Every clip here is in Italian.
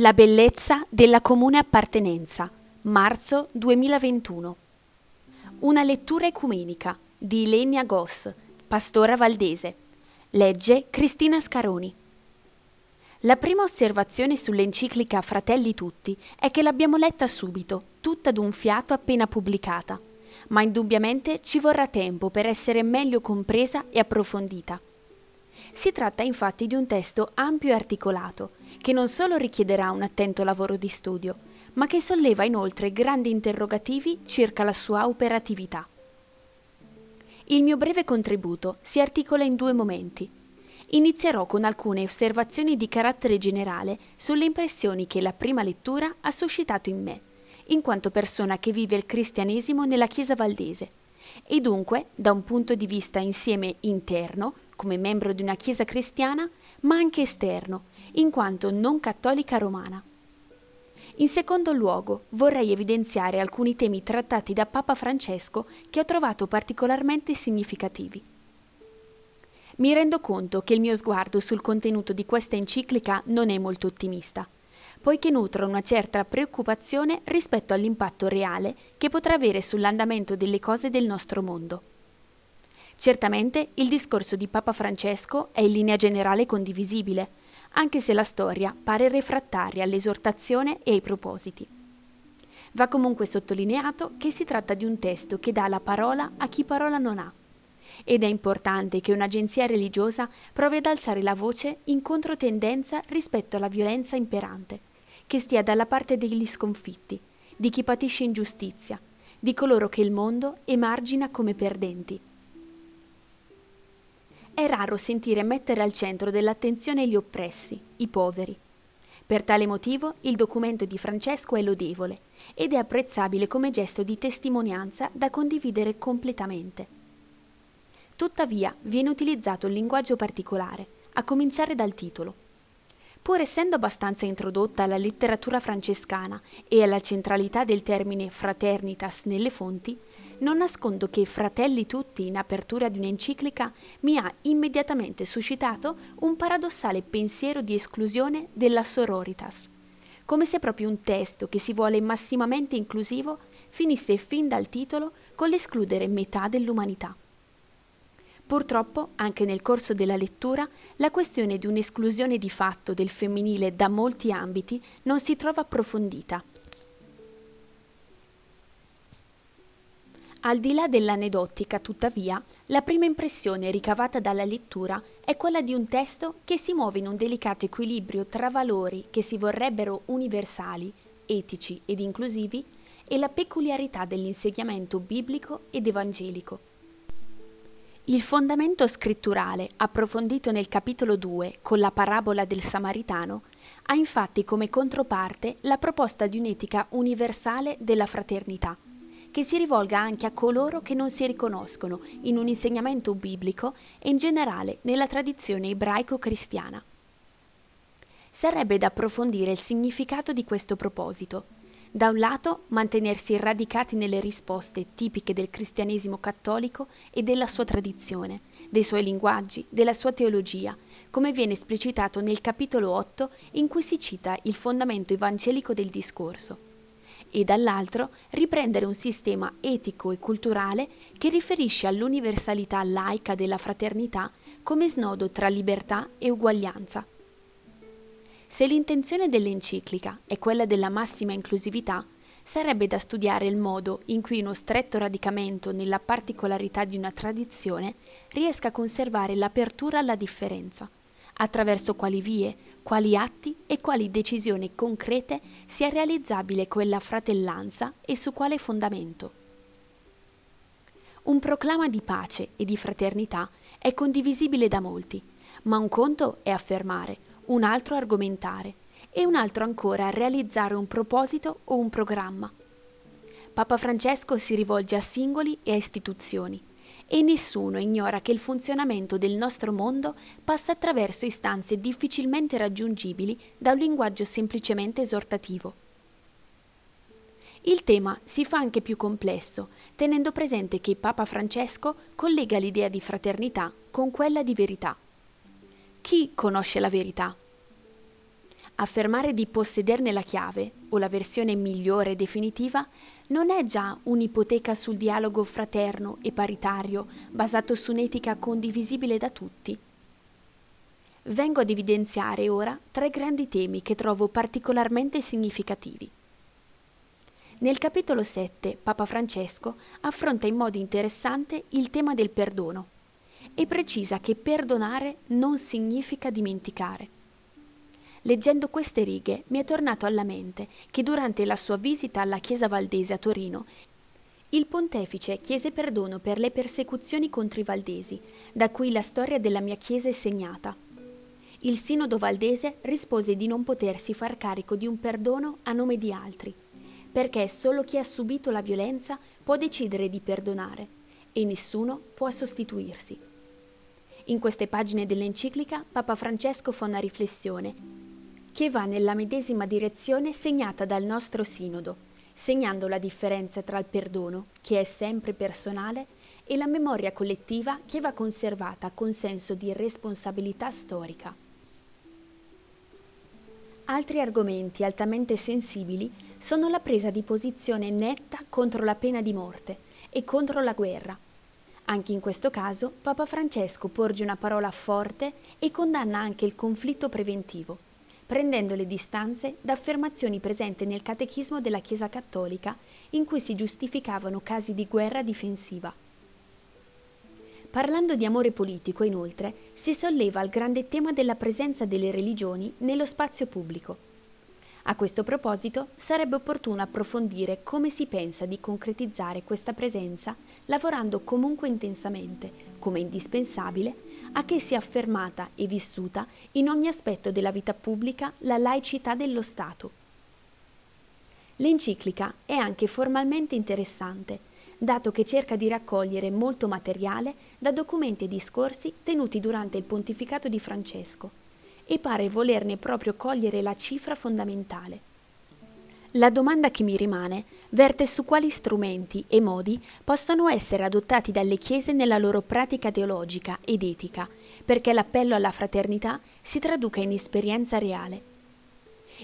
La bellezza della comune appartenenza, marzo 2021. Una lettura ecumenica di Ilenia Goss, pastora valdese. Legge Cristina Scaroni. La prima osservazione sull'enciclica Fratelli Tutti è che l'abbiamo letta subito, tutta d'un fiato appena pubblicata, ma indubbiamente ci vorrà tempo per essere meglio compresa e approfondita. Si tratta infatti di un testo ampio e articolato, che non solo richiederà un attento lavoro di studio, ma che solleva inoltre grandi interrogativi circa la sua operatività. Il mio breve contributo si articola in due momenti. Inizierò con alcune osservazioni di carattere generale sulle impressioni che la prima lettura ha suscitato in me, in quanto persona che vive il cristianesimo nella Chiesa valdese, e dunque da un punto di vista insieme interno, come membro di una Chiesa cristiana, ma anche esterno, in quanto non cattolica romana. In secondo luogo, vorrei evidenziare alcuni temi trattati da Papa Francesco che ho trovato particolarmente significativi. Mi rendo conto che il mio sguardo sul contenuto di questa enciclica non è molto ottimista, poiché nutro una certa preoccupazione rispetto all'impatto reale che potrà avere sull'andamento delle cose del nostro mondo. Certamente il discorso di Papa Francesco è in linea generale condivisibile, anche se la storia pare refrattaria all'esortazione e ai propositi. Va comunque sottolineato che si tratta di un testo che dà la parola a chi parola non ha. Ed è importante che un'agenzia religiosa provi ad alzare la voce in controtendenza rispetto alla violenza imperante, che stia dalla parte degli sconfitti, di chi patisce ingiustizia, di coloro che il mondo emargina come perdenti è raro sentire mettere al centro dell'attenzione gli oppressi, i poveri. Per tale motivo il documento di Francesco è lodevole ed è apprezzabile come gesto di testimonianza da condividere completamente. Tuttavia viene utilizzato un linguaggio particolare, a cominciare dal titolo. Pur essendo abbastanza introdotta alla letteratura francescana e alla centralità del termine fraternitas nelle fonti, non nascondo che Fratelli tutti in apertura di un'enciclica mi ha immediatamente suscitato un paradossale pensiero di esclusione della sororitas, come se proprio un testo che si vuole massimamente inclusivo finisse fin dal titolo con l'escludere metà dell'umanità. Purtroppo, anche nel corso della lettura, la questione di un'esclusione di fatto del femminile da molti ambiti non si trova approfondita Al di là dell'aneddotica, tuttavia, la prima impressione ricavata dalla lettura è quella di un testo che si muove in un delicato equilibrio tra valori che si vorrebbero universali, etici ed inclusivi e la peculiarità dell'insegnamento biblico ed evangelico. Il fondamento scritturale, approfondito nel capitolo 2 con la parabola del Samaritano, ha infatti come controparte la proposta di un'etica universale della fraternità che si rivolga anche a coloro che non si riconoscono in un insegnamento biblico e in generale nella tradizione ebraico-cristiana. Sarebbe da approfondire il significato di questo proposito. Da un lato, mantenersi radicati nelle risposte tipiche del cristianesimo cattolico e della sua tradizione, dei suoi linguaggi, della sua teologia, come viene esplicitato nel capitolo 8 in cui si cita il fondamento evangelico del discorso e dall'altro riprendere un sistema etico e culturale che riferisce all'universalità laica della fraternità come snodo tra libertà e uguaglianza. Se l'intenzione dell'enciclica è quella della massima inclusività, sarebbe da studiare il modo in cui uno stretto radicamento nella particolarità di una tradizione riesca a conservare l'apertura alla differenza, attraverso quali vie, quali atti e quali decisioni concrete sia realizzabile quella fratellanza e su quale fondamento. Un proclama di pace e di fraternità è condivisibile da molti, ma un conto è affermare, un altro argomentare e un altro ancora realizzare un proposito o un programma. Papa Francesco si rivolge a singoli e a istituzioni, e nessuno ignora che il funzionamento del nostro mondo passa attraverso istanze difficilmente raggiungibili da un linguaggio semplicemente esortativo. Il tema si fa anche più complesso, tenendo presente che Papa Francesco collega l'idea di fraternità con quella di verità. Chi conosce la verità? Affermare di possederne la chiave, o la versione migliore e definitiva, non è già un'ipoteca sul dialogo fraterno e paritario basato su un'etica condivisibile da tutti? Vengo ad evidenziare ora tre grandi temi che trovo particolarmente significativi. Nel capitolo 7 Papa Francesco affronta in modo interessante il tema del perdono e precisa che perdonare non significa dimenticare. Leggendo queste righe mi è tornato alla mente che durante la sua visita alla Chiesa Valdese a Torino il pontefice chiese perdono per le persecuzioni contro i valdesi, da cui la storia della mia Chiesa è segnata. Il sinodo valdese rispose di non potersi far carico di un perdono a nome di altri, perché solo chi ha subito la violenza può decidere di perdonare e nessuno può sostituirsi. In queste pagine dell'enciclica Papa Francesco fa una riflessione che va nella medesima direzione segnata dal nostro sinodo, segnando la differenza tra il perdono, che è sempre personale, e la memoria collettiva che va conservata con senso di responsabilità storica. Altri argomenti altamente sensibili sono la presa di posizione netta contro la pena di morte e contro la guerra. Anche in questo caso Papa Francesco porge una parola forte e condanna anche il conflitto preventivo prendendo le distanze da affermazioni presenti nel catechismo della Chiesa Cattolica in cui si giustificavano casi di guerra difensiva. Parlando di amore politico, inoltre, si solleva il grande tema della presenza delle religioni nello spazio pubblico. A questo proposito sarebbe opportuno approfondire come si pensa di concretizzare questa presenza lavorando comunque intensamente, come indispensabile, a che sia affermata e vissuta in ogni aspetto della vita pubblica la laicità dello Stato. L'enciclica è anche formalmente interessante, dato che cerca di raccogliere molto materiale da documenti e discorsi tenuti durante il pontificato di Francesco e pare volerne proprio cogliere la cifra fondamentale. La domanda che mi rimane verte su quali strumenti e modi possono essere adottati dalle Chiese nella loro pratica teologica ed etica, perché l'appello alla fraternità si traduca in esperienza reale.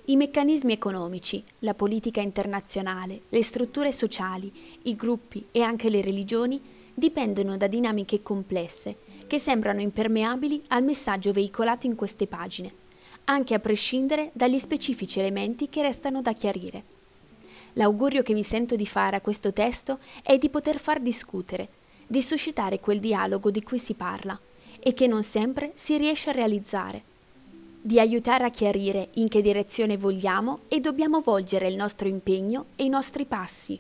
I meccanismi economici, la politica internazionale, le strutture sociali, i gruppi e anche le religioni dipendono da dinamiche complesse che sembrano impermeabili al messaggio veicolato in queste pagine, anche a prescindere dagli specifici elementi che restano da chiarire. L'augurio che mi sento di fare a questo testo è di poter far discutere, di suscitare quel dialogo di cui si parla e che non sempre si riesce a realizzare, di aiutare a chiarire in che direzione vogliamo e dobbiamo volgere il nostro impegno e i nostri passi.